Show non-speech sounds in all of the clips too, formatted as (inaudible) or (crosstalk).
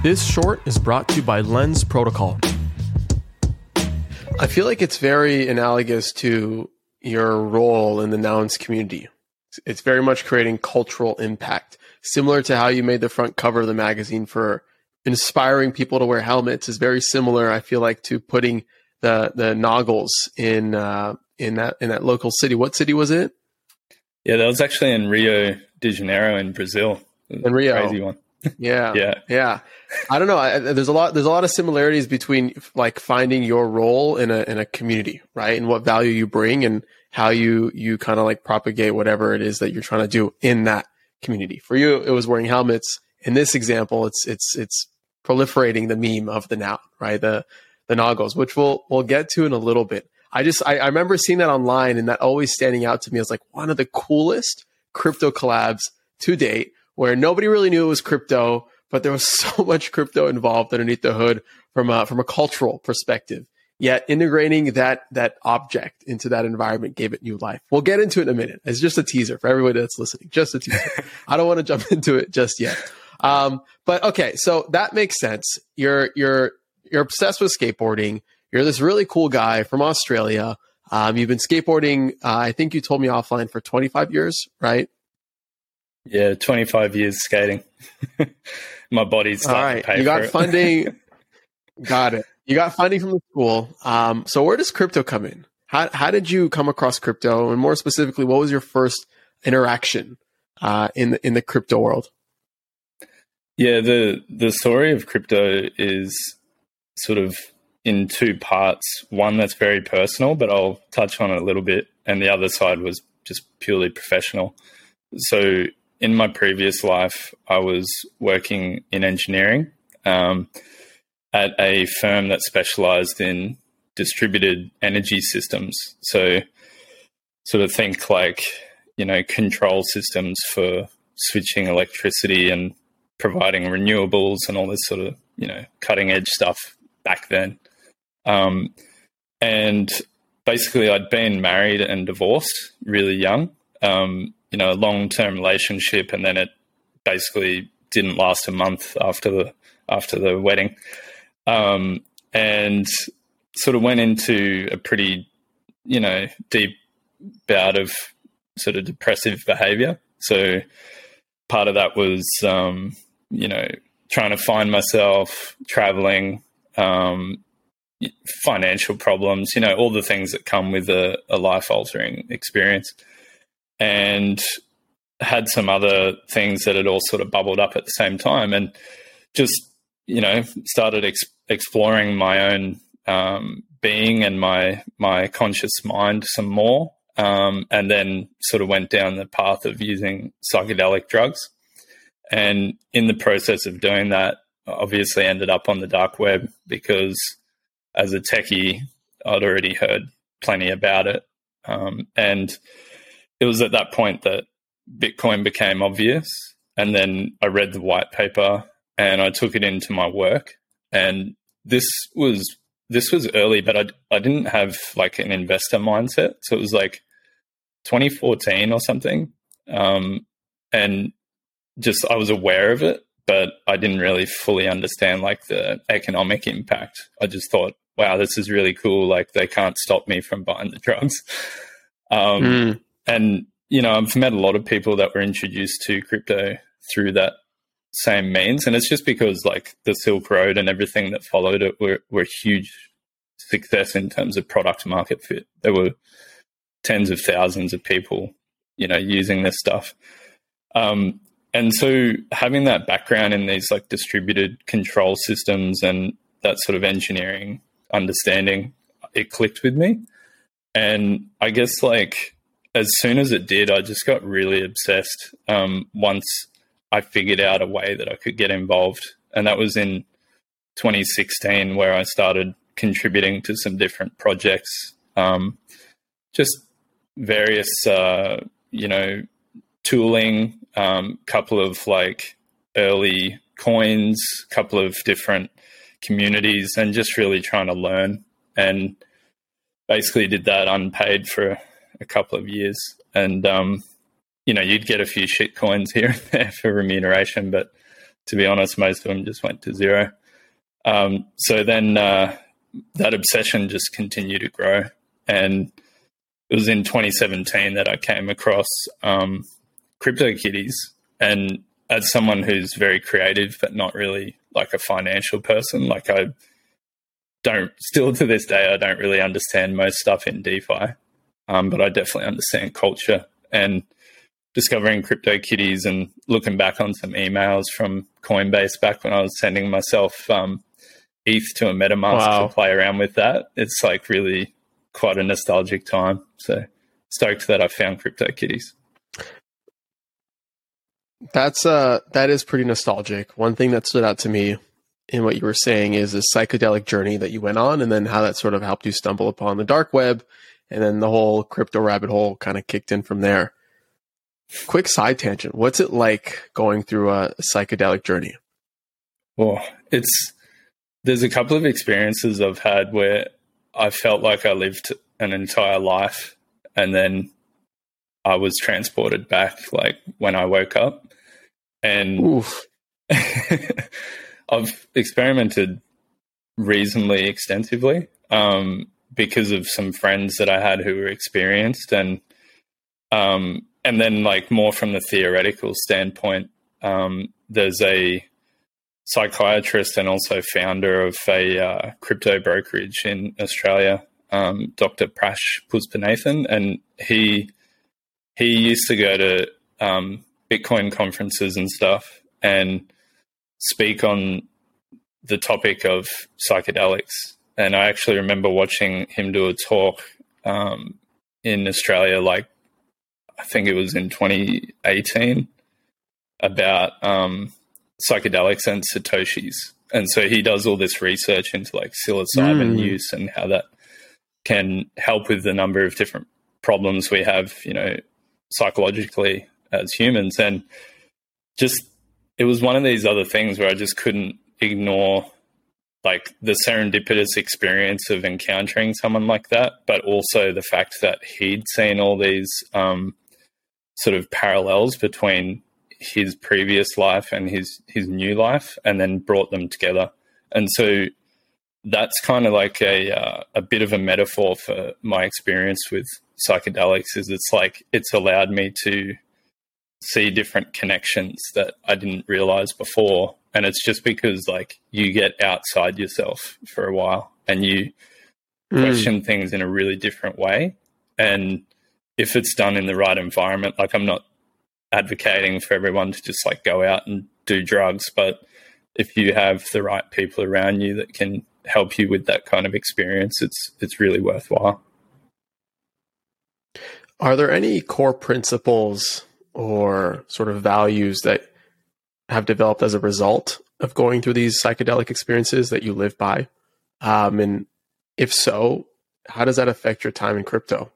This short is brought to you by Lens Protocol. I feel like it's very analogous to your role in the Nouns community. It's very much creating cultural impact, similar to how you made the front cover of the magazine for inspiring people to wear helmets. Is very similar, I feel like, to putting the the Noggles in uh, in that in that local city. What city was it? Yeah, that was actually in Rio de Janeiro in Brazil. In Rio, crazy one. Yeah, Yeah. yeah. I don't know. I, there's a lot. There's a lot of similarities between like finding your role in a in a community, right, and what value you bring, and how you you kind of like propagate whatever it is that you're trying to do in that community. For you, it was wearing helmets. In this example, it's it's it's proliferating the meme of the now, right? The the Noggles, which we'll we'll get to in a little bit. I just I, I remember seeing that online, and that always standing out to me as like one of the coolest crypto collabs to date, where nobody really knew it was crypto, but there was (laughs) so much crypto involved underneath the hood from a from a cultural perspective. Yet integrating that that object into that environment gave it new life. We'll get into it in a minute. It's just a teaser for everybody that's listening. Just a teaser. (laughs) I don't want to jump into it just yet. Um, but okay, so that makes sense. You're you're you're obsessed with skateboarding. You're this really cool guy from Australia. Um, you've been skateboarding. Uh, I think you told me offline for 25 years, right? Yeah, 25 years skating. (laughs) My body's All starting right. to pay You got funding. (laughs) got it. You got funding from the school. Um, so where does crypto come in? How how did you come across crypto, and more specifically, what was your first interaction uh, in the in the crypto world? Yeah, the the story of crypto is sort of in two parts. One that's very personal, but I'll touch on it a little bit, and the other side was just purely professional. So, in my previous life, I was working in engineering um, at a firm that specialized in distributed energy systems. So, sort of think like you know control systems for switching electricity and providing renewables and all this sort of you know cutting edge stuff back then um, and basically i'd been married and divorced really young um, you know a long-term relationship and then it basically didn't last a month after the after the wedding. Um, and sort of went into a pretty you know deep bout of sort of depressive behavior. So part of that was um, you know trying to find myself traveling um, financial problems you know all the things that come with a, a life altering experience and had some other things that had all sort of bubbled up at the same time and just you know started ex- exploring my own um, being and my my conscious mind some more um, and then sort of went down the path of using psychedelic drugs. And in the process of doing that obviously ended up on the dark web because as a techie i'd already heard plenty about it. Um, and it was at that point that bitcoin became obvious and then i read the white paper and i took it into my work and this was this was early but i, I didn't have like an investor mindset so it was like 2014 or something um, and just I was aware of it, but I didn't really fully understand like the economic impact. I just thought, wow, this is really cool. Like they can't stop me from buying the drugs. (laughs) Um, Mm. And you know, I've met a lot of people that were introduced to crypto through that same means, and it's just because like the Silk Road and everything that followed it were were huge success in terms of product market fit. There were tens of thousands of people, you know, using this stuff. Um, and so having that background in these like distributed control systems and that sort of engineering understanding, it clicked with me. And I guess like as soon as it did, I just got really obsessed. Um, once I figured out a way that I could get involved, and that was in 2016, where I started contributing to some different projects, um, just various, uh, you know, tooling, um, couple of like early coins, couple of different communities, and just really trying to learn. And basically did that unpaid for a couple of years. And um, you know, you'd get a few shit coins here (laughs) and there for remuneration, but to be honest, most of them just went to zero. Um, so then uh, that obsession just continued to grow. And it was in 2017 that I came across um, CryptoKitties. And as someone who's very creative, but not really like a financial person, like I don't, still to this day, I don't really understand most stuff in DeFi. Um, but I definitely understand culture and discovering CryptoKitties and looking back on some emails from Coinbase back when I was sending myself um, ETH to a MetaMask wow. to play around with that. It's like really quite a nostalgic time. So stoked that I found CryptoKitties. That's uh that is pretty nostalgic. One thing that stood out to me in what you were saying is a psychedelic journey that you went on and then how that sort of helped you stumble upon the dark web and then the whole crypto rabbit hole kind of kicked in from there. Quick side tangent. What's it like going through a psychedelic journey? Well, it's there's a couple of experiences I've had where I felt like I lived an entire life and then I was transported back like when I woke up. And (laughs) I've experimented reasonably extensively um, because of some friends that I had who were experienced and um, and then like more from the theoretical standpoint, um, there's a psychiatrist and also founder of a uh, crypto brokerage in Australia, um, Dr. Prash Puspanathan, and he he used to go to um, Bitcoin conferences and stuff and speak on the topic of psychedelics. And I actually remember watching him do a talk um, in Australia, like I think it was in 2018, about um, psychedelics and satoshis and so he does all this research into like psilocybin mm. use and how that can help with the number of different problems we have you know psychologically as humans and just it was one of these other things where i just couldn't ignore like the serendipitous experience of encountering someone like that but also the fact that he'd seen all these um, sort of parallels between his previous life and his his new life, and then brought them together. And so that's kind of like a uh, a bit of a metaphor for my experience with psychedelics. Is it's like it's allowed me to see different connections that I didn't realize before, and it's just because like you get outside yourself for a while and you mm. question things in a really different way, and if it's done in the right environment, like I'm not advocating for everyone to just like go out and do drugs, but if you have the right people around you that can help you with that kind of experience, it's it's really worthwhile. Are there any core principles or sort of values that have developed as a result of going through these psychedelic experiences that you live by? Um, and if so, how does that affect your time in crypto?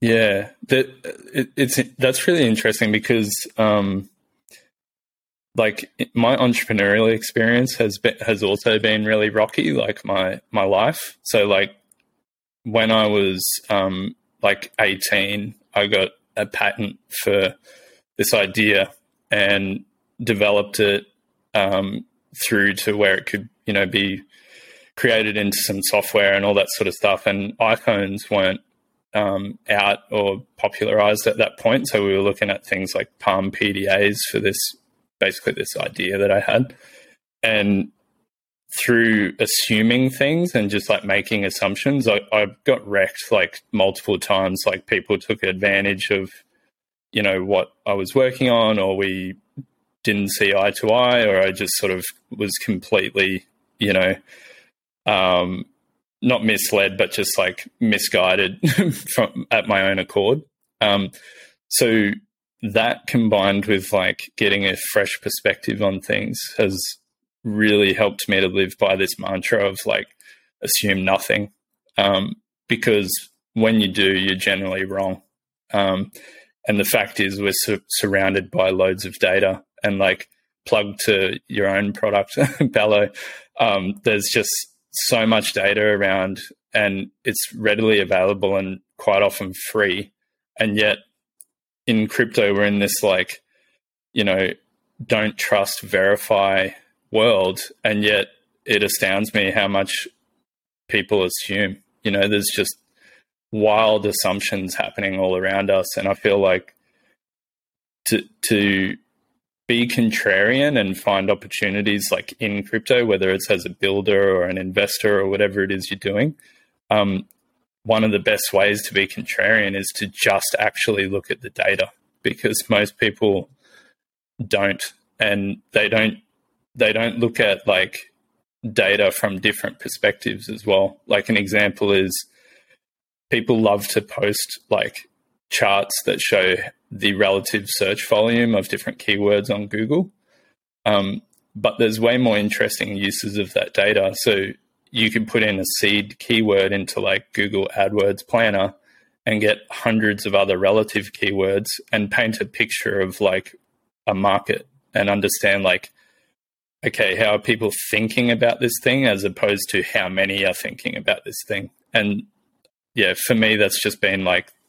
Yeah, that it, it's that's really interesting because um, like my entrepreneurial experience has been has also been really rocky, like my my life. So like when I was um, like eighteen, I got a patent for this idea and developed it um, through to where it could you know be created into some software and all that sort of stuff. And iPhones weren't um, out or popularized at that point. So we were looking at things like Palm PDAs for this, basically this idea that I had. And through assuming things and just like making assumptions, I, I got wrecked like multiple times. Like people took advantage of, you know, what I was working on, or we didn't see eye to eye, or I just sort of was completely, you know, um, not misled, but just like misguided (laughs) from at my own accord. Um, so that combined with like getting a fresh perspective on things has really helped me to live by this mantra of like assume nothing, um, because when you do, you're generally wrong. Um, and the fact is, we're su- surrounded by loads of data and like plug to your own product, (laughs) Bello. Um, there's just so much data around and it's readily available and quite often free. And yet in crypto, we're in this like, you know, don't trust verify world and yet it astounds me how much people assume you know there's just wild assumptions happening all around us and i feel like to to be contrarian and find opportunities like in crypto whether it's as a builder or an investor or whatever it is you're doing um, one of the best ways to be contrarian is to just actually look at the data because most people don't and they don't they don't look at like data from different perspectives as well. Like an example is people love to post like charts that show the relative search volume of different keywords on google. Um, but there's way more interesting uses of that data. So you can put in a seed keyword into like google adwords planner and get hundreds of other relative keywords and paint a picture of like a market and understand like okay how are people thinking about this thing as opposed to how many are thinking about this thing? And yeah for me that's just been like